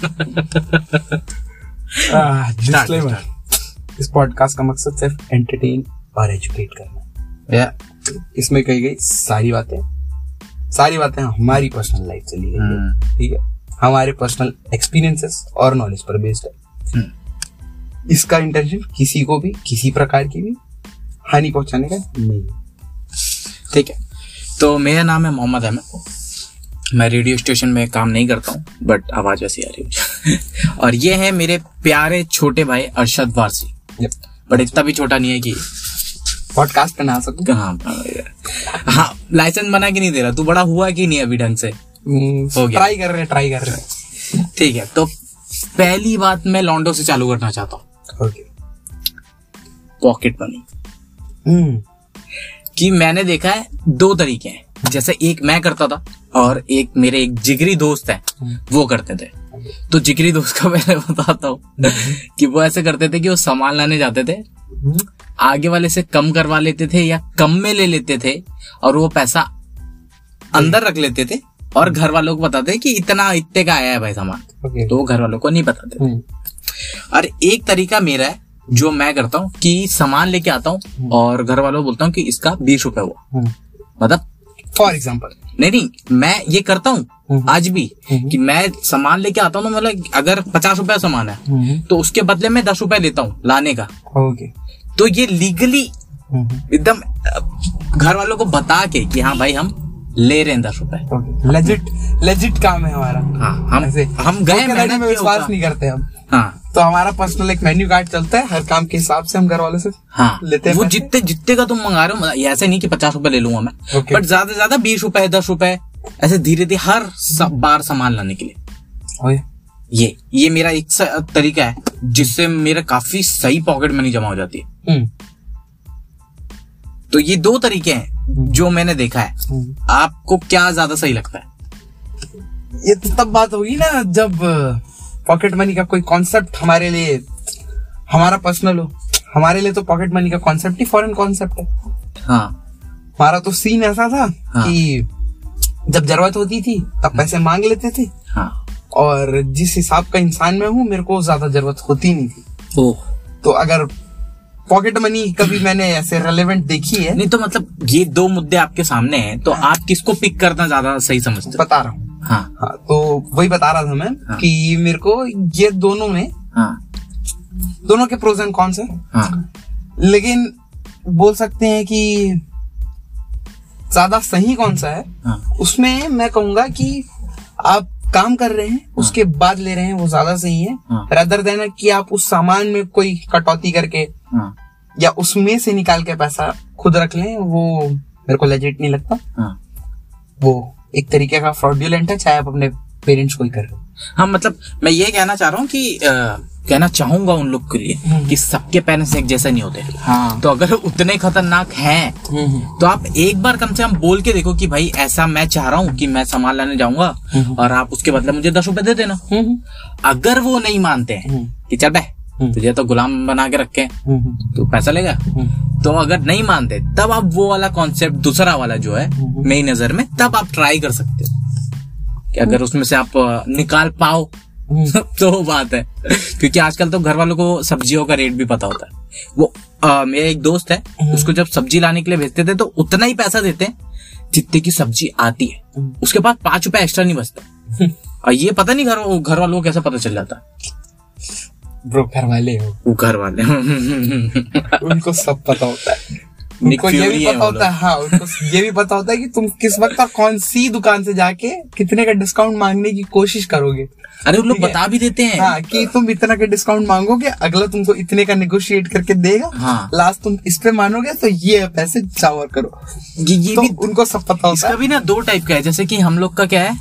Disclaimer इस podcast का मकसद सिर्फ़ एंटरटेन और एजुकेट करना या इसमें कही गई सारी बातें। सारी बातें हमारी पर्सनल लाइफ से ली गई। है। ठीक है? हमारे पर्सनल एक्सपीरियंसेस और नॉलेज पर बेस्ड है। इसका इंटेंशन किसी को भी किसी प्रकार की भी हानि पहुँचाने का नहीं। ठीक है। तो मेरा नाम है मोहम्मद अहमद। मैं रेडियो स्टेशन में काम नहीं करता हूँ बट आवाज़ वैसी आ रही है और ये है मेरे प्यारे छोटे भाई अरशद वारसी। बट इतना भी छोटा नहीं है कि पॉडकास्ट पे ना आ सकूँ? हाँ लाइसेंस बना के नहीं दे रहा। तू बड़ा हुआ कि नहीं अभी ढंग से? हो गया। ट्राई कर रहे ट्राई कर रहे ठीक है तो पहली बात मैं लॉन्डो से चालू करना चाहता हूँ। Pocket money hmm. कि मैंने देखा है दो तरीके हैं। जैसे एक मैं करता था और एक मेरे एक जिगरी दोस्त है वो करते थे। तो जिगरी दोस्त का पहले बताता हूँ कि वो ऐसे करते थे कि वो सामान लाने जाते थे आगे वाले से कम करवा लेते थे या कम में ले लेते थे और वो पैसा अंदर रख लेते थे और घर वालों को बताते कि इतना इतने का आया है भाई सामान। तो वो घर वालों को नहीं बताते थे। हम्म, और एक तरीका मेरा है जो मैं करता हूँ कि सामान लेके आता हूँ और घर वालों को बोलता हूँ कि इसका बीस रुपए हुआ। हम्म। मतलब फॉर एग्ज़ाम्पल नहीं नहीं मैं ये करता हूँ हम्म। आज भी कि मैं सामान लेके आता हूँ तो मतलब अगर पचास रुपये सामान है हम्म। तो उसके बदले में दस रुपया लेता हूँ लाने का। ओके तो ये लीगली हम्म। एकदम घर वालों को बता के कि हाँ भाई हम ले रहे हैं दस रुपए। लेजिट लेजिट काम है हमारा। हाँ हम ऐसे हम गए में विश्वास नहीं करते हम। हाँ। तो हमारा पर्सनल एक मेन्यू कार्ड चलता है हर काम के हिसाब से हम घर वालों से हाँ। लेते हैं वो जितने जितने का तुम मंगा रहे हो ये ऐसे नहीं कि पचास रुपए ले लूँगा मैं। बट ज़्यादा से ज़्यादा बीस रुपए दस रुपए ऐसे धीरे धीरे हर बार सामान लाने के लिए। ये ये मेरा एक तरीका है जिससे मेरा काफ़ी सही पॉकेट मनी जमा हो जाती है। हम्म। तो ये दो तरीके हैं। जो मैंने देखा है हम्म। आपको क्या ज़्यादा सही लगता है? ये तो तब बात होगी ना जब पॉकेट मनी का कोई कॉन्सेप्ट हमारे लिए हमारा पर्सनल हो। हमारे लिए तो पॉकेट मनी का कॉन्सेप्ट ही फॉरेन कॉन्सेप्ट है। हाँ। हमारा तो सीन ऐसा था हाँ। कि जब ज़रूरत होती थी तब पैसे मांग लेते थे। हाँ। और जिस हिसाब का इंसान मैं हूँ मेरे को ज़्यादा ज़रूरत होती नहीं थी। तो अगर पॉकेट मनी कभी मैंने ऐसे रेलेवेंट देखी है? नहीं तो मतलब ये दो मुद्दे आपके सामने हैं तो हाँ। आप किसको पिक करना ज़्यादा सही समझते हो? बता रहा हूँ। हाँ। हाँ तो वही बता रहा था मैं हाँ। कि मेरे को ये दोनों में हाँ। दोनों के प्रोज एंड कॉन्स है। हाँ। लेकिन बोल सकते हैं कि ज़्यादा सही कौन सा है हाँ। उसमें मैं कहूँगा कि आप काम कर रहे हैं उसके बाद ले रहे हैं वो ज़्यादा सही है। हाँ। रदर देना कि आप उस सामान में कोई कटौती करके हाँ। या उसमें से निकाल के पैसा खुद रख लें वो मेरे को लेजिट नहीं लगता। हाँ। वो एक तरीके का फ्रॉड्यूलेंट है चाहे आप अपने पेरेंट्स को ही कर रहे हो। हाँ मतलब मैं ये कहना चाह रहा हूँ कि अ, कहना चाहूँगा उन लोग के लिए कि सबके पेरेंट्स एक जैसे नहीं होते। हाँ। तो अगर उतने खतरनाक हैं तो आप एक बार कम से कम बोल के देखो कि भाई ऐसा मैं चाह रहा हूँ कि मैं सामान लाने जाऊँगा और आप उसके बदले मुझे दस रुपए दे देना। अगर वो नहीं मानते हैं कि चल बे तुझे तो गुलाम बना के रखे तो पैसा लेगा। तो अगर नहीं मानते तब आप वो वाला कॉन्सेप्ट दूसरा वाला जो है मेरी नज़र में तब आप ट्राई कर सकते हो। कि अगर उसमें से आप निकाल पाओ तो बात है। क्योंकि आजकल तो घर वालों को सब्जियों का रेट भी पता होता है। वो मेरा एक दोस्त है उसको जब सब्ज़ी लाने के लिए भेजते थे तो उतना ही पैसा देते हैं जितने की सब्ज़ी आती है। उसके बाद पाँच रुपए एक्स्ट्रा नहीं बचता। और ये पता नहीं घर घर वालों को कैसे पता चल जाता। ब्रो घर वाले हो। वो घर वाले। उनको सब पता होता है। उनको ये भी पता होता है हाँ उनको ये भी पता होता है कि तुम किस वक्त और कौन सी दुकान से जाके कितने का डिस्काउंट मांगने की कोशिश करोगे। अरे वो लोग बता भी देते हैं। हाँ कि तुम इतना का डिस्काउंट मांगोगे अगला तुमको इतने का नेगोशिएट करके देगा। हाँ। लास्ट तुम इस पे मानोगे तो ये पैसे चावर करो। ये ये तो भी उनको सब पता होता इसका है। भी ना दो टाइप का है जैसे कि हम लोग का क्या है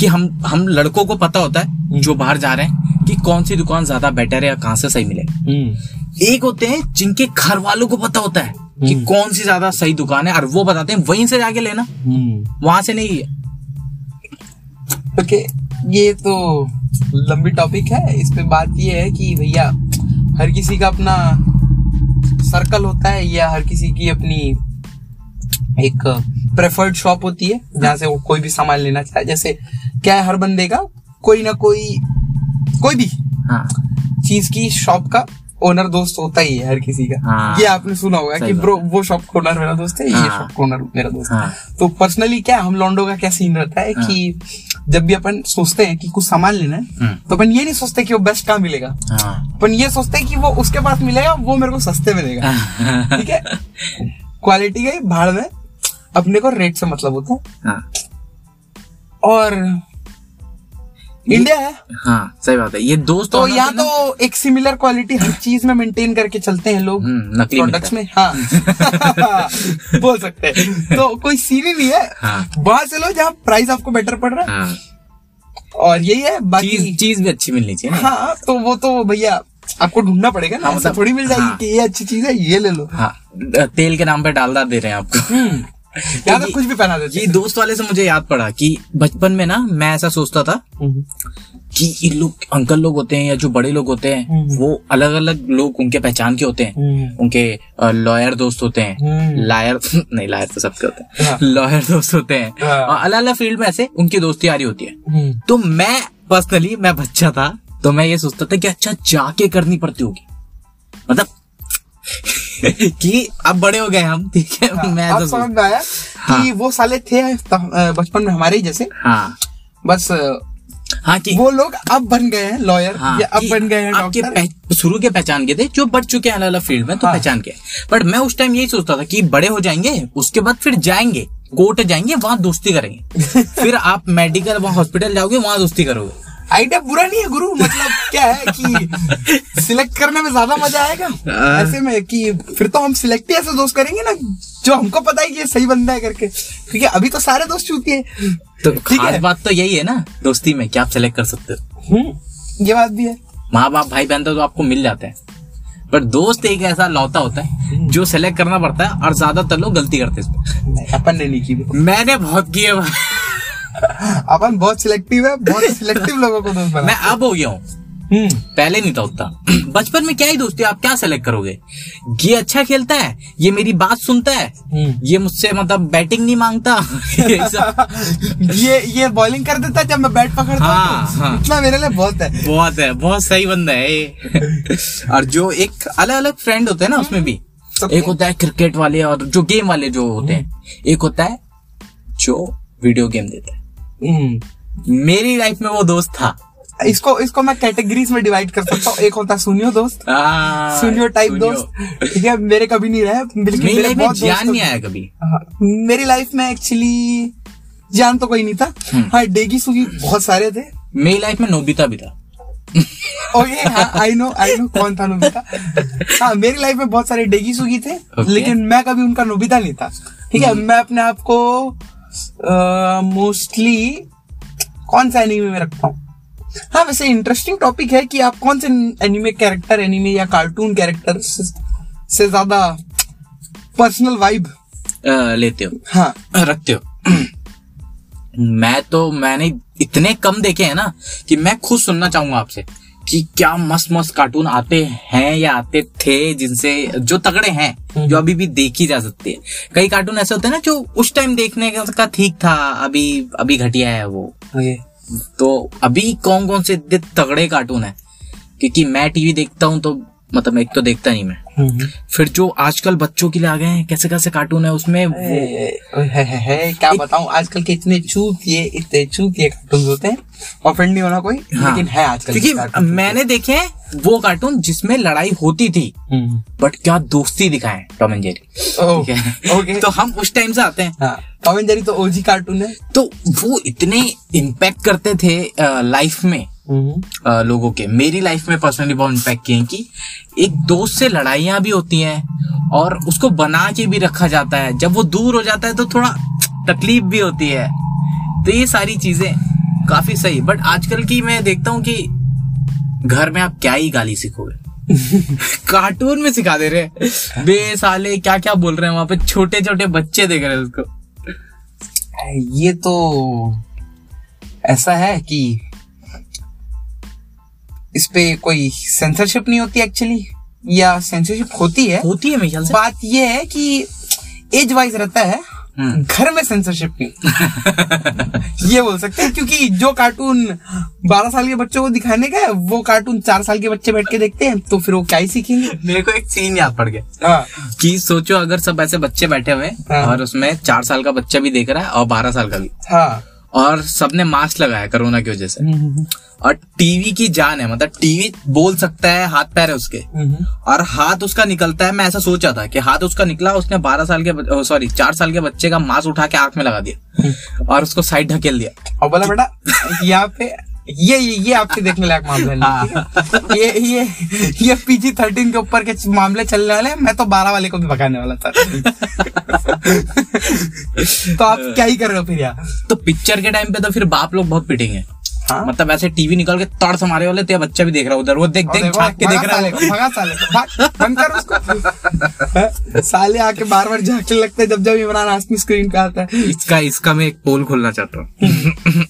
कि हम हम लड़कों को पता होता है जो बाहर जा रहे हैं कि कौन सी दुकान ज़्यादा बेटर है या कहाँ से सही मिलेगा। हम्म, एक होते हैं जिनके घर वालों को पता होता है। कि कौन सी ज़्यादा सही दुकान है और वो बताते हैं वहीं से जाके लेना। हम्म। वहाँ से नहीं है। ओके ये तो लंबी टॉपिक है। इस पे बात ये है कि भैया हर किसी का अपना सर्कल होता है या हर किसी की अपनी एक प्रेफर्ड शॉप होती है जहाँ से वो कोई भी सामान लेना चाहे। जैसे क्या है हर बंदे का कोई ना कोई कोई भी हाँ। चीज़ की शॉप का ओनर दोस्त होता ही है हर किसी का। हाँ। ये आपने सुना होगा कि ब्रो वो शॉप ओनर मेरा दोस्त है हाँ, ये हाँ। शॉप ओनर मेरा दोस्त है। हाँ। तो पर्सनली क्या हम लॉन्डो का क्या सीन रहता है हाँ, कि जब भी अपन सोचते हैं कि कुछ सामान लेना है हम्म। तो अपन ये नहीं सोचते कि वो बेस्ट कहाँ मिलेगा। हाँ। अपन ये सोचते हैं कि वो उसके पास मिलेगा वो मेरे को सस्ते में देगा। ठीक है? क्वालिटी गई भाड़ में अपने को रेट से मतलब होता है। हाँ। और इंडिया है? हाँ सही बात है। ये दोस्त तो यहाँ तो एक सिमिलर क्वालिटी हर चीज़ में मेंटेन करके चलते हैं लोग। हम्म, नकली प्रोडक्ट्स में हाँ। बोल सकते हैं। तो कोई सीन ही नहीं है। हाँ। वहाँ से लो जहाँ प्राइस आपको बेटर पड़ रहा है। हाँ। और यही है बाकी चीज़ चीज़ भी अच्छी मिलनी चाहिए हाँ तो वो तो भैया आपको ढूंढना पड़ेगा ना हाँ, मतलब- थोड़ी मिल जाएगी हाँ। कि ये अच्छी चीज़ है ये ले लो। हाँ तेल के नाम पे डालडा दे रहे हैं आपको। तो कुछ भी पहना देते ये दोस्त वाले से मुझे याद पड़ा कि बचपन में ना मैं ऐसा सोचता था हम्म, कि ये लोग अंकल लोग होते हैं या जो बड़े लोग होते हैं हम्म। वो अलग अलग लोग उनके पहचान के होते हैं। हम्म, उनके लॉयर दोस्त होते हैं। लायर नहीं लायर तो सबके होते हाँ। हैं। लॉयर दोस्त होते हैं। हाँ। और अलग अलग फ़ील्ड में ऐसे उनकी दोस्ती यारी होती है। तो मैं पर्सनली मैं बच्चा था तो मैं ये सोचता था कि अच्छा जाके करनी पड़ती होगी। मतलब कि अब बड़े हो गए हम ठीक है? मैं अब तो समझ में आया कि वो साले थे बचपन में हमारे ही जैसे। हाँ। बस हाँ कि वो लोग अब बन गए हैं लॉयर हाँ, या अब बन गए हैं आपके शुरू के पहचान के थे जो बढ़ चुके हैं अलग अलग फ़ील्ड में तो हाँ। पहचान के। बट मैं उस टाइम यही सोचता था कि बड़े हो जाएँगे उसके बाद फिर जाएँगे कोर्ट जाएँगे वहाँ दोस्ती करेंगे। फिर आप मेडिकल वहाँ हॉस्पिटल जाओगे वहाँ दोस्ती करोगे। आइडिया बुरा नहीं है गुरु? मतलब क्या है कि सिलेक्ट करने में ज़्यादा मज़ा आएगा? हाँ। ऐसे में कि फिर तो हम सिलेक्ट ही ऐसे दोस्त करेंगे ना जो हमको पता है कि ये सही बंदा है करके। है अभी तो सारे दोस्त चूती है तो ठीक खास है बात तो यही है ना दोस्ती में क्या आप सिलेक्ट कर सकते हो? हम्म, ये बात भी है। माँ बाप भाई बहन तो आपको मिल जाते हैं। पर दोस्त एक ऐसा लौता होता है जो सेलेक्ट करना पड़ता है और ज़्यादातर लोग गलती करते हैं अपन ने नहीं की। मैंने बहुत भाई। अपन बहुत सिलेक्टिव है बहुत सिलेक्टिव लोगों को दोस्त बना मैं अब हो गया हूँ। हम्म, पहले नहीं था उतना। बचपन में क्या ही दोस्ती आप क्या सेलेक्ट करोगे? ये अच्छा खेलता है ये मेरी बात सुनता है हम्म। ये मुझसे मतलब बैटिंग नहीं माँगता। ये ये बॉलिंग कर देता जब मैं बैट पकड़ता हाँ, तो हाँ। इतना मेरे लिए बहुत है। बहुत है बहुत सही बंदा है ये। और जो एक अलग अलग फ्रेंड होते हैं ना उसमें भी एक होता है क्रिकेट वाले और जो गेम वाले जो होते हैं एक होता है जो वीडियो गेम देता है। हम्म, मेरी लाइफ में वो दोस्त था। इसको इसको मैं कैटेगरीज में डिवाइड कर सकता हूँ। एक होता सुनियो दोस्त सुनियो टाइप। दोस्त। ठीक है मेरे कभी नहीं रहे। मेरी लाइफ में बहुत ज्ञान नहीं आया कभी। हाँ, मेरी लाइफ में एक्चुअली जान तो कोई नहीं था। हम्म। हाँ डेगी सुगी बहुत सारे थे। मेरी लाइफ में नोबिता भी था। Okay I know I know कौन था नोबिता। हाँ मेरी लाइफ में बहुत सारे डेगी सुगी थे लेकिन मैं कभी उनका नोबिता नहीं था। ठीक है मैं अपने आप को मोस्टली कौन सा एनिमे में रखता हूँ? हाँ वैसे इंटरेस्टिंग टॉपिक है कि आप कौन से एनिमे कैरेक्टर एनिमे या कार्टून कैरेक्टर से ज़्यादा पर्सनल वाइब लेते हो। हाँ। रखते हो। मैं तो मैंने इतने कम देखे हैं ना कि मैं खुद सुनना चाहूँगा आपसे। कि क्या मस्त मस्त कार्टून आते हैं या आते थे जिनसे जो तगड़े हैं जो अभी भी देखी जा सकती है। कई कार्टून ऐसे होते हैं ना जो उस टाइम देखने का का ठीक था अभी अभी घटिया है वो। तो अभी कौन कौन से इतने तगड़े कार्टून है? क्योंकि मैं टीवी देखता हूँ तो मतलब एक तो देखता नहीं मैं। फिर जो आजकल बच्चों के लिए आ गए हैं कैसे कैसे कार्टून है उसमें वो है, है, है, क्या बताऊँ आजकल के इतने चूतिए इतने चूतिए कार्टून होते हैं ऑफेंड नहीं होना कोई हाँ। लेकिन है आजकल क्योंकि मैंने देखे हैं वो कार्टून जिसमें लड़ाई होती थी हम्म, बट क्या दोस्ती दिखाए टॉम एंड जेरी ओके। तो हम उस टाइम से आते हैं। हाँ टॉम एंड जेरी तो ओजी कार्टून है। तो वो इतने इम्पैक्ट करते थे लाइफ में। अ, लोगों के। मेरी लाइफ में पर्सनली बहुत इम्पैक्ट किए हैं कि एक दोस्त से लड़ाइयाँ भी होती हैं और उसको बना के भी रखा जाता है। जब वो दूर हो जाता है तो थोड़ा तकलीफ़ भी होती है। तो ये सारी चीज़ें काफ़ी सही। बट आजकल की मैं देखता हूँ कि घर में आप क्या ही गाली सीखोगे। कार्टून में सिखा दे रहे बे साले क्या क्या बोल रहे हैं वहाँ पे? छोटे छोटे बच्चे देख रहे हैं उसको। ये तो ऐसा है कि इस पे कोई सेंसरशिप नहीं होती एक्चुअली या सेंसरशिप होती है? होती है मेरे से। बात ये है कि एज वाइज रहता है हम्म। घर में सेंसरशिप नहीं ये बोल सकते हैं क्योंकि जो कार्टून बारह साल के बच्चों को दिखाने का है वो कार्टून चार साल के बच्चे बैठ के देखते हैं तो फिर वो क्या ही सीखेंगे? मेरे को एक सीन याद पड़ गया। हाँ। कि सोचो अगर सब ऐसे बच्चे बैठे हुए हाँ। और उसमें चार साल का बच्चा भी देख रहा है और बारह साल का भी। हाँ। और सबने मास्क लगाया कोरोना की वजह से। और टीवी की जान है मतलब टीवी बोल सकता है हाथ पैर है उसके। और हाथ उसका निकलता है मैं ऐसा सोचा था कि हाथ उसका निकला उसने बारह साल के सॉरी चार साल के बच्चे का मास्क उठा के आँख में लगा दिया और उसको साइड ढकेल दिया। और बोला बेटा यहाँ पे ये ये ये आपके देखने लायक मामला नहीं। है? ये ये ये पीजी थर्टीन के ऊपर के मामले चलने वाले हैं। मैं तो बारह वाले को भी भगाने वाला था। तो आप क्या ही कर रहे हो फिर यार? तो पिक्चर के टाइम पे तो फिर बाप लोग बहुत पिटेंगे। हाँ? मतलब ऐसे टीवी निकल के तड़ से मारे वाले तेरा बच्चा भी देख रहा है उधर। वो देख देख देखो, के देख रहा है। भगा साले बंद कर उसको। साले आके बार बार झांकने लगते हैं जब जब इमरान हाशमी स्क्रीन पे आता है। इसका इसका मैं एक पोल खोलना चाहता हूँ।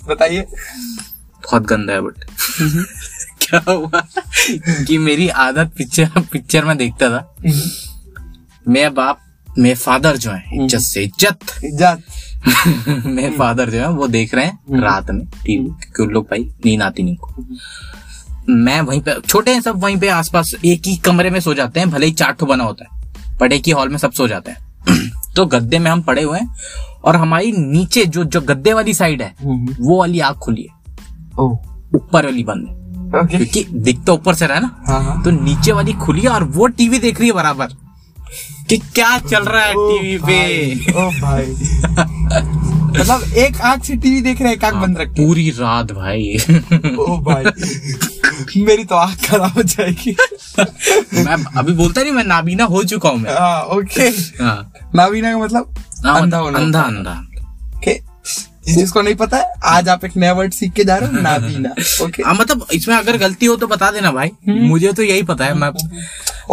बताइए। बहुत गंदा है बट। क्या हुआ? कि मेरी आदत पिक्चर पिक्चर में देखता था। मेरे बाप मेरे फादर जो है इज़्ज़त से इज़्ज़त। इज़्ज़त। मेरे फादर जो है वो देख रहे हैं रात में टीवी क्योंकि उन लोग भाई नींद आती नहीं को मैं वहीं पे छोटे हैं सब वहीं पे आसपास एक ही कमरे में सो जाते हैं भले ही चार ठो बना होता है बट एक ही हॉल में सब सो जाते हैं। तो गद्दे में हम पड़े हुए हैं और हमारी नीचे जो जो गद्दे वाली साइड है वो वाली आग खुली है। ऊपर वाली बंद है। ओके क्योंकि दिख तो ऊपर से रहा है ना। हाँ हाँ। तो नीचे वाली खुली है और वो टीवी देख रही है बराबर। कि क्या चल रहा है टीवी पे? ओ भाई। मतलब एक आँख से टीवी देख रहे हैं एक आँख बंद रख पूरी रात भाई। ओ भाई। मेरी तो आँख खराब हो जाएगी। मैं अभी बोलता नहीं मैं नाबीना हो चुका हूँ मैं। हाँ ओके हाँ। नाबीना का मतलब हाँ, अंधा होना। अंधा अंधा। ओके जिसको नहीं पता है आज आप एक नया वर्ड सीख के जा रहे हो नाबीना ओके हाँ मतलब इसमें अगर गलती हो तो बता देना भाई। मुझे तो यही पता है मैं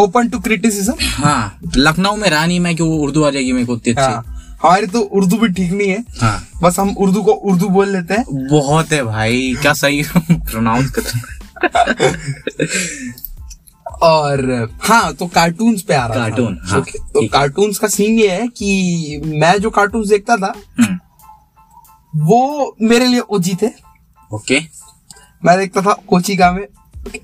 ओपन टू क्रिटिसिज्म हाँ लखनऊ में रहा नहीं मैं कि वो उर्दू आ जाएगी मेरे को उतनी हाँ अच्छी हमारी तो उर्दू भी ठीक नहीं है। हाँ। बस हम उर्दू को उर्दू बोल लेते हैं। बहुत है भाई क्या सही प्रोनाउंस कर और हाँ तो कार्टून्स पे आ रहा कार्टून, हाँ, तो कार्टून्स का सीन ये है कि मैं जो कार्टून्स देखता था हम्म, वो मेरे लिए ओजी थे। ओके मैं देखता था कोचिका में।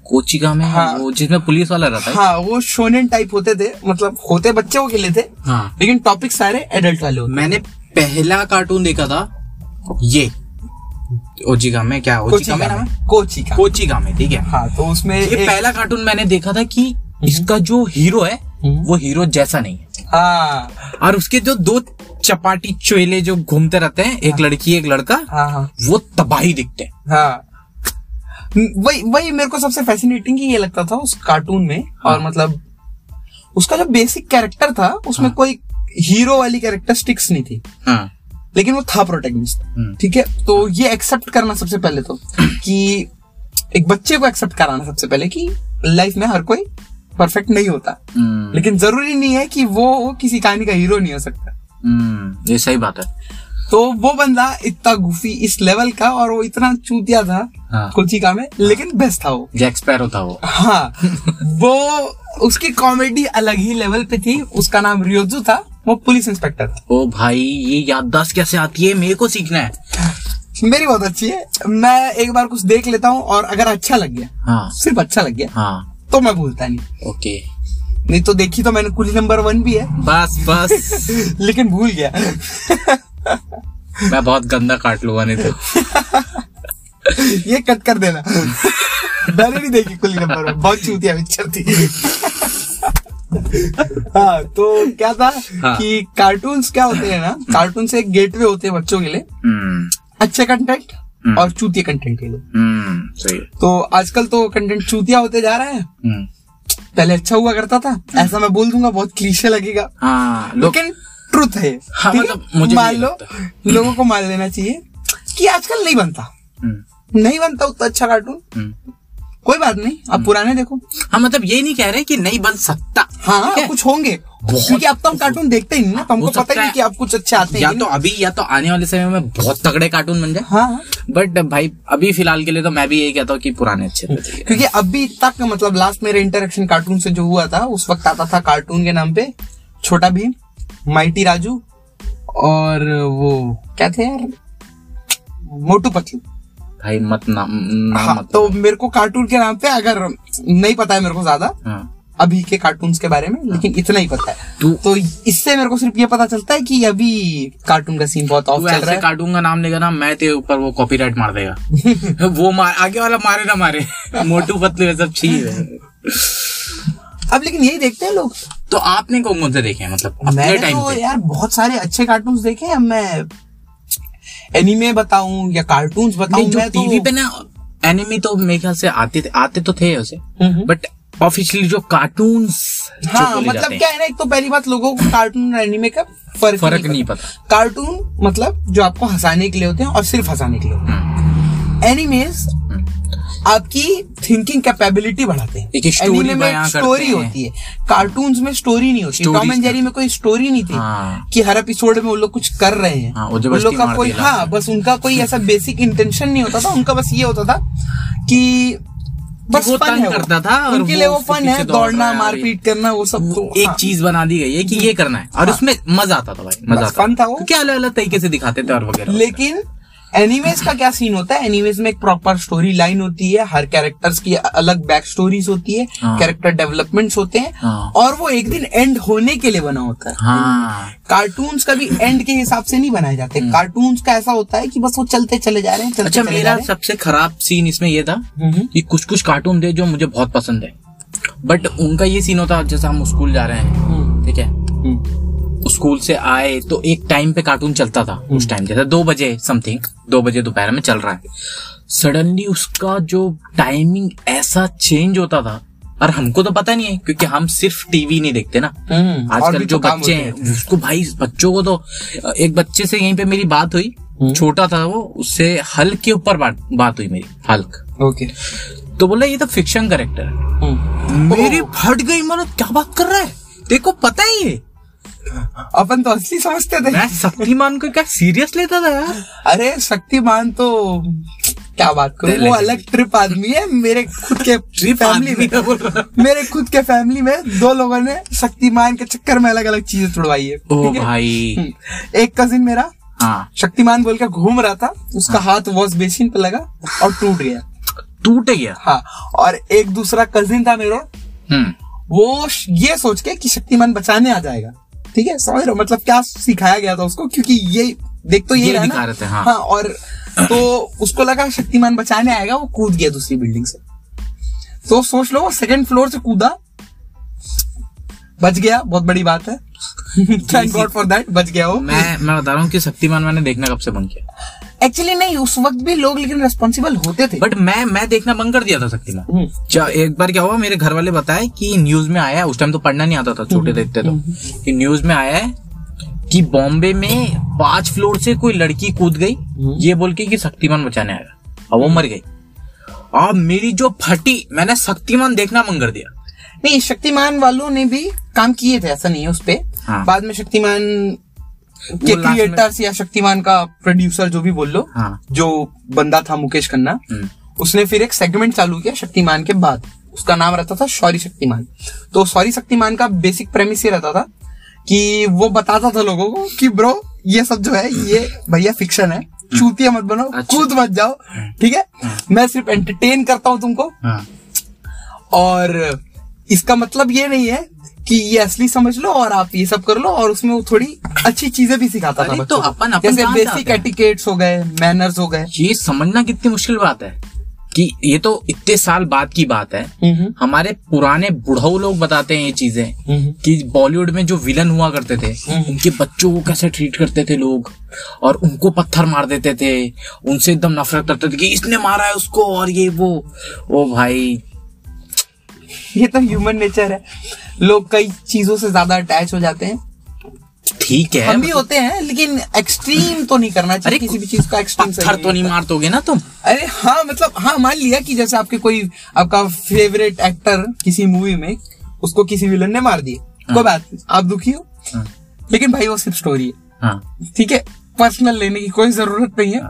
कोचिका में हाँ। वो जिसमें पुलिस वाला रहता है। हाँ वो शोनेन टाइप होते थे मतलब होते बच्चों के लिए थे हाँ। लेकिन टॉपिक सारे एडल्ट वाले होते मैंने पहला कार्टून देखा था ये। ओजिका में क्या? ओजिका में नाम में। कोचिका कोचिका में ठीक है। हाँ तो उसमें ये एक पहला कार्टून मैंने देखा था कि इसका जो हीरो है हम्म। वो हीरो जैसा नहीं है। हाँ। और उसके जो दो चपाटी चोले जो घूमते रहते हैं एक लड़की एक लड़का हाँ हाँ। वो तबाही दिखते हैं। हाँ। वही वही मेरे को सबसे फैसिनेटिंग ये लगता था उस कार्टून में और मतलब उसका जो बेसिक कैरेक्टर था उसमें कोई हीरो वाली कैरेक्टरिस्टिक्स नहीं थी। हाँ। लेकिन वो था प्रोटेगनिस्ट हम्म। ठीक है? तो ये एक्सेप्ट करना सबसे पहले तो कि एक बच्चे को एक्सेप्ट कराना सबसे पहले कि लाइफ में हर कोई परफेक्ट नहीं होता। हम्म, लेकिन ज़रूरी नहीं है कि वो किसी कहानी का हीरो नहीं हो सकता। ये सही बात है। तो वो बंदा इतना गुफी इस लेवल का और वो इतना चूतिया था हाँ। कोचिका में लेकिन बेस्ट था वो। जैक स्पैरो था वो। हाँ वो उसकी कॉमेडी अलग ही लेवल पे थी उसका नाम रियोजू था वो पुलिस इंस्पेक्टर था। ओ भाई ये याददाश्त कैसे आती है? मेरे को सीखना है। मेरी बहुत अच्छी है मैं एक बार कुछ देख लेता हूँ और अगर अच्छा लग गया हाँ। सिर्फ़ अच्छा लग गया हाँ। तो मैं भूलता नहीं। ओके। नहीं तो देखी तो मैंने कुली नंबर वन भी है। बस बस। लेकिन भूल गया। मैं बहुत गंदा काट लूँगा नहीं तो। ये कट कर देना। मैंने नहीं देखी कुली नंबर वन। बहुत चूतिया पिक्चर थी। हाँ तो क्या था हाँ। कि कार्टून्स क्या होते हैं ना कार्टून से एक गेटवे होते हैं बच्चों के लिए। हम्म। अच्छे कंटेंट हम्म। और चूतिया कंटेंट के लिए। हम्म सही। तो आजकल तो कंटेंट चूतिया होते जा रहा है। पहले अच्छा हुआ करता था। ऐसा मैं बोल दूँगा बहुत क्लीशे लगेगा। हाँ लेकिन ट्रुथ है। हाँ, मतलब मुझे मान लो लोगों को मान लेना चाहिए कि आजकल नहीं बनता। हम्म, नहीं बनता उतना अच्छा कार्टून हम्म। कोई बात नहीं आप पुराने देखो। हाँ मतलब ये नहीं कह रहे कि नहीं बन सकता। हाँ कुछ होंगे। क्योंकि अब तो हम कार्टून देखते ही ना तो हमको पता ही नहीं। कि आप कुछ अच्छे आते हैं या तो अभी या तो आने वाले समय में बहुत तगड़े कार्टून बन जाए। हाँ। हाँ। बट भाई अभी फ़िलहाल के लिए तो मैं भी यही कहता हूँ कि पुराने अच्छे थे। क्योंकि अभी तक मतलब लास्ट मेरे इंटरेक्शन कार्टून से जो हुआ था उस वक्त आता था कार्टून के नाम पे छोटा भीम माइटी राजू और वो क्या थे यार? मोटू पतलू। भाई मत नाम नाम हाँ, मत तो मेरे को कार्टून के नाम पे अगर नहीं पता है मेरे को ज़्यादा हाँ। अभी के कार्टून्स के बारे में लेकिन इतना ही पता है। तू- तो इससे मेरे को सिर्फ़ ये पता चलता है कि अभी कार्टून का सीन बहुत ऑफ़ चल रहा है। कार्टून का नाम लेगा ना मैं तेरे ऊपर वो कॉपीराइट मार देगा। वो मार आगे वाला मारे ना मारे। मोटू पतलू सब चीज़ है अब लेकिन यही देखते हैं लोग। तो आपने कौन कौन से देखे हैं? मतलब मैंने तो यार बहुत सारे अच्छे कार्टून्स देखे हैं मैं एनिमे बताऊँ या कार्टून्स बताऊँ मैं टीवी तो पे ना एनिमे तो मेरे ख्याल से आते थे आते तो थे उसे हम्म। बट ऑफिशियली जो कार्टून हाँ मतलब क्या है ना एक तो पहली बात लोगों को कार्टून और एनिमे का फ़र्क फ़र्क नहीं पता। कार्टून मतलब जो आपको हंसाने के लिए होते हैं और सिर्फ़ हंसाने के लिए होते हम्म, हैं एनिमेस आपकी थिंकिंग कैपेबिलिटी बढ़ाते हैं। एक Anime में स्टोरी हैं। होती है। कार्टून्स में स्टोरी नहीं होती। टॉम एंड जेरी में कोई स्टोरी नहीं थी हाँ। कि हर एपिसोड में वो लोग कुछ कर रहे हैं। हाँ, उन लोग का कोई हाँ बस उनका कोई ऐसा बेसिक इंटेंशन नहीं होता था। उनका बस ये होता था कि बस वो फन है। करता था और उनके लिए वो फन है। दौड़ना है। मारपीट करना वो सब तो एक हाँ। चीज़ बना दी गई है कि ये करना है। और उसमें मज़ा आता था भाई मज़ा fun था वो। क्या अलग अलग तरीके से दिखाते थे और वगैरह। लेकिन एनिमेज का क्या सीन होता है एनिमेज में एक प्रॉपर स्टोरी लाइन होती है हर कैरेक्टर्स की अलग बैक स्टोरीज होती है हाँ। कैरेक्टर डेवलपमेंट्स होते हैं हाँ। और वो एक दिन एंड होने के लिए बना होता है हाँ का भी एंड के हिसाब से नहीं बनाए जाते कार्टून्स का ऐसा होता है कि बस वो चलते चले जा रहे हैं चलते अच्छा मेरा रहे हैं। सबसे खराब सीन इसमें ये था हम्म। कि कुछ कुछ कार्टून थे जो मुझे बहुत पसंद है बट उनका ये सीन होता है जैसे हम स्कूल जा रहे हैं हम्म, ठीक है हम्म, स्कूल से आए तो एक टाइम पे कार्टून चलता था उस टाइम जैसे दो बजे समथिंग दो बजे दोपहर में चल रहा है। सडनली उसका जो टाइमिंग ऐसा चेंज होता था और हमको तो पता नहीं है क्योंकि हम सिर्फ़ टीवी नहीं देखते ना। हम्म, आजकल जो तो बच्चे हैं उसको भाई बच्चों को तो एक बच्चे से यहीं पे मेरी बात हुई हम्म। छोटा था वो उससे हल्क के ऊपर बात बात हुई मेरी हल्क ओके तो बोला ये तो फिक्शन करेक्टर है। हम्म। मेरी फट गई मतलब क्या बात कर रहा है? देखो पता ही है? अपन तो असली समझते थे मैं शक्तिमान को क्या सीरियस लेता था यार? अरे शक्तिमान तो क्या बात करूँ वो अलग ट्रिप आदमी है मेरे खुद के Trip फैमिली में। मेरे खुद के फैमिली में दो लोगों ने शक्तिमान के चक्कर में अलग अलग चीज़ें छुड़वाई है ओ भाई। हम्म। एक कजिन मेरा हाँ। शक्तिमान बोल के घूम रहा था उसका हाँ। हाथ वॉश बेसिन पे लगा और टूट गया। टूट गया? हाँ और एक दूसरा कजिन था मेरा हम्म। वो ये सोच के कि शक्तिमान बचाने आ जाएगा। ठीक है समझ रहे हो? मतलब क्या सिखाया गया था उसको? क्योंकि ये देख तो ये ये दिखा ना। रहे थे, हाँ। हाँ और तो उसको लगा शक्तिमान बचाने आएगा वो कूद गया दूसरी बिल्डिंग से। तो सोच लो वो सेकंड फ्लोर से कूदा। बच गया बहुत बड़ी बात है। थैंक गॉड फॉर दैट बच गया वो। मैं मैं बता रहा हूँ कि शक्तिमान मैंने देखना कब से बंद किया। एक्चुअली नहीं उस वक्त भी लोग लेकिन रेस्पॉन्सिबल होते थे। बट मैं मैं देखना बंद कर दिया था शक्तिमान हम्म, एक बार क्या हुआ मेरे घर वाले बताए कि न्यूज़ में आया उस टाइम तो पढ़ना नहीं आता था छोटे देखते तो। कि न्यूज़ में आया है कि बॉम्बे में पाँच फ्लोर से कोई लड़की कूद गई ये बोल के कि शक्तिमान बचाने आएगा और वो मर गई। अब मेरी जो फटी मैंने शक्तिमान देखना बंद कर दिया। नहीं शक्तिमान वालों ने भी काम किए थे ऐसा नहीं है उस पे। हाँ। बाद में शक्तिमान के क्रिएटर्स या शक्तिमान का प्रोड्यूसर जो भी बोल लो हाँ। जो बंदा था मुकेश खन्ना हम्म, उसने फिर एक सेगमेंट चालू किया शक्तिमान के बाद। उसका नाम रहता था सॉरी शक्तिमान। तो सॉरी शक्तिमान का बेसिक प्रेमिस ये रहता था कि वो बताता था लोगों को कि ब्रो ये सब जो है ये भैया फिक्शन है। चूतिया मत बनो अच्छा। कूद मत जाओ ठीक है? मैं सिर्फ़ एंटरटेन करता हूँ तुमको। हाँ। और इसका मतलब ये नहीं है कि ये असली समझ लो और आप ये सब कर लो और उसमें वो थोड़ी अच्छी चीज़ें भी सिखाता था तो अपन- अपन जैसे बेसिक एटिकेट्स हो। गए मैनर्स हो गए। ये समझना कितनी मुश्किल बात है कि ये तो इतने साल बाद की बात है। हम्म, हमारे पुराने बुढ़ऊ लोग बताते हैं ये चीज़ें हम्म, कि बॉलीवुड में जो विलन हुआ करते थे हम्म। उनके बच्चों को कैसे ट्रीट करते थे लोग? और उनको पत्थर मार देते थे उनसे एकदम नफरत करते थे कि इसने मारा है उसको और ये वो। ओ भाई ये तो ह्यूमन नेचर है। लोग कई चीज़ों से ज़्यादा अटैच हो जाते हैं। ठीक है। हम भी होते हैं लेकिन एक्सट्रीम तो नहीं करना चाहिए। अरे किसी भी चीज़ का एक्सट्रीम पत्थर तो नहीं मारतोगे ना तुम? अरे हाँ मतलब हाँ मान लिया कि जैसे आपके कोई आपका फेवरेट एक्टर किसी मूवी में उसको किसी विलन ने मार दिया। कोई बात नहीं आप दुखी हो। हाँ। लेकिन भाई वो सिर्फ़ स्टोरी है। हाँ। ठीक है? पर्सनल लेने की कोई ज़रूरत नहीं है।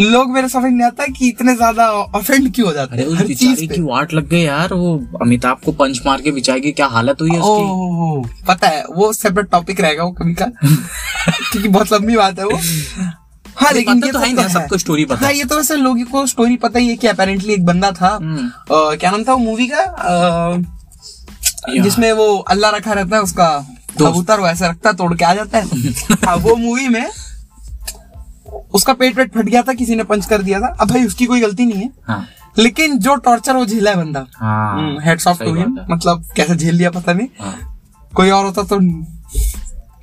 लोग मेरे समझ नहीं आता कि इतने ज़्यादा ऑफेंड क्यों हो जाते हैं? हर चीज़ की वाट लग गई यार वो अमिताभ को पंच मार के बिचाएगी क्या हालत हुई है उसकी? ओह पता है वो सेपरेट टॉपिक रहेगा वो कभी का। क्योंकि बहुत लंबी बात है वो। हाँ लेकिन ये तो है ना, सबको स्टोरी पता हाँ। ये तो वैसे लोगों को स्टोरी पता ही है कि अपेरेंटली एक बंदा था। हम्म। क्या नाम था वो मूवी का। जिसमें वो अल्लाह रखा रहता है उसका कबूतर वो ऐसा रखता तोड़ के आ जाता है। हाँ वो मूवी में उसका पेट पेट फट गया था किसी ने पंच कर दिया था। अब भाई उसकी कोई गलती नहीं है। हाँ। लेकिन जो टॉर्चर वो झेला है बंदा। हाँ। हेड्स ऑफ़ टू हिम मतलब कैसे झेल लिया पता नहीं। हाँ। कोई और होता तो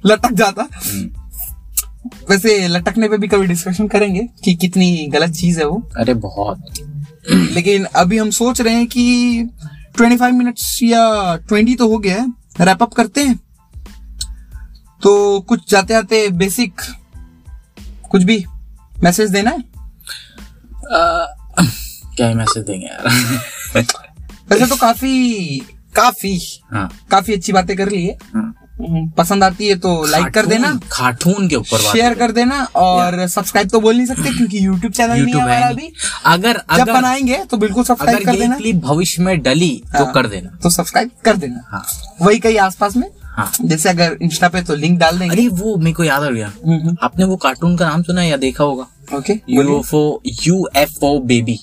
लटक जाता। हम्म। वैसे लटकने पे भी कभी डिस्कशन करेंगे कि कितनी गलत चीज़ है वो। अरे बहुत। लेकिन अभी हम सोच रहे हैं कि 25 मिनट्स या 20 तो हो गया है। रैप अप करते हैं। तो कुछ जाते जाते बेसिक कुछ भी मैसेज देना है? क्या मैसेज देंगे यार? वैसे तो काफ़ी काफ़ी हाँ। काफ़ी अच्छी बातें कर ली है। हाँ। हम्म, पसंद आती है तो लाइक कर देना। खाटून- के ऊपर शेयर कर। देना और सब्सक्राइब तो बोल नहीं सकते क्योंकि यूट्यूब चैनल नहीं है अभी। अगर जब अगर बनाएँगे तो बिल्कुल सब्सक्राइब कर देना। क्लिप भविष्य में डली तो हाँ। कर देना। तो सब्सक्राइब कर देना। हाँ। वही कहीं आसपास में हाँ। जैसे अगर इंस्टा पे तो लिंक डाल देंगे। अरे वो मेरे को याद आ गया। आपने वो कार्टून का नाम सुना है या देखा होगा? Okay UFO UFO baby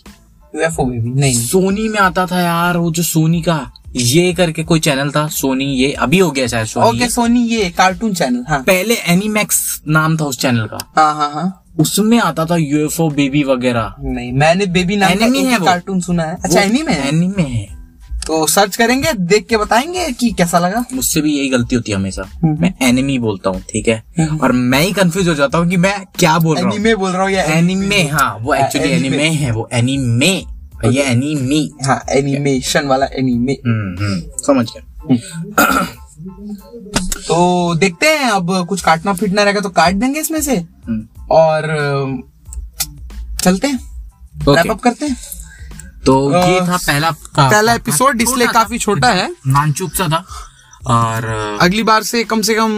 UFO baby नहीं। सोनी में आता था यार वो जो सोनी का ये करके कोई चैनल था सोनी ये अभी हो गया शायद सोनी ओके सोनी ये कार्टून चैनल हाँ। पहले एनिमैक्स नाम था उस चैनल का। हाँ हाँ हाँ। उसमें आता था यूएफओ बेबी वगैरह। नहीं मैंने बेबी नाम का है कार्टून सुना है। अच्छा एनीमे है। एनिमे है। तो सर्च करेंगे देख के बताएँगे कि कैसा लगा। मुझसे भी यही गलती होती है हमेशा। हम्म। मैं एनिमी बोलता हूँ ठीक है? हम्म। और मैं ही कंफ्यूज हो जाता हूँ कि मैं क्या बोल रहा हूँ। बोल रहा हूँ या एनिमे हाँ वो हाँ, एक्चुअली एनिमे है वो एनिमे ये एनिमी हाँ एनिमेशन वाला एनीमे हम्म समझ गया। तो देखते हैं अब कुछ काटना फिटना रहेगा तो काट देंगे इसमें से। और चलते हैं। Okay. रैप अप करते हैं। तो ये था पहला पहला एपिसोड इसलिए काफ़ी छोटा है। नानचुक सा था। और अगली बार से कम से कम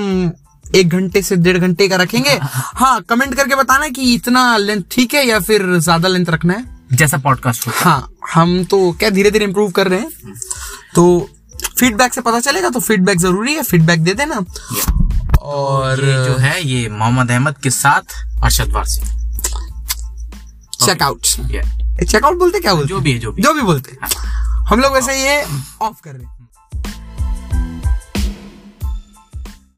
एक घंटे से डेढ़ घंटे का रखेंगे। हाँ कमेंट करके बताना कि इतना लेंथ ठीक है या फिर ज़्यादा लेंथ रखना है? जैसा पॉडकास्ट हो। हाँ हम तो क्या धीरे धीरे इम्प्रूव कर रहे हैं। तो फीडबैक से पता चलेगा तो फीडबैक ज़रूरी है फीडबैक दे देना। और ये जो है ये मोहम्मद अहमद के साथ अरशद वारसी। चेकआउट चेकआउट बोलते क्या बोलते जो भी है जो भी जो भी बोलते हम लोग वैसे ये ऑफ़ कर रहे हैं।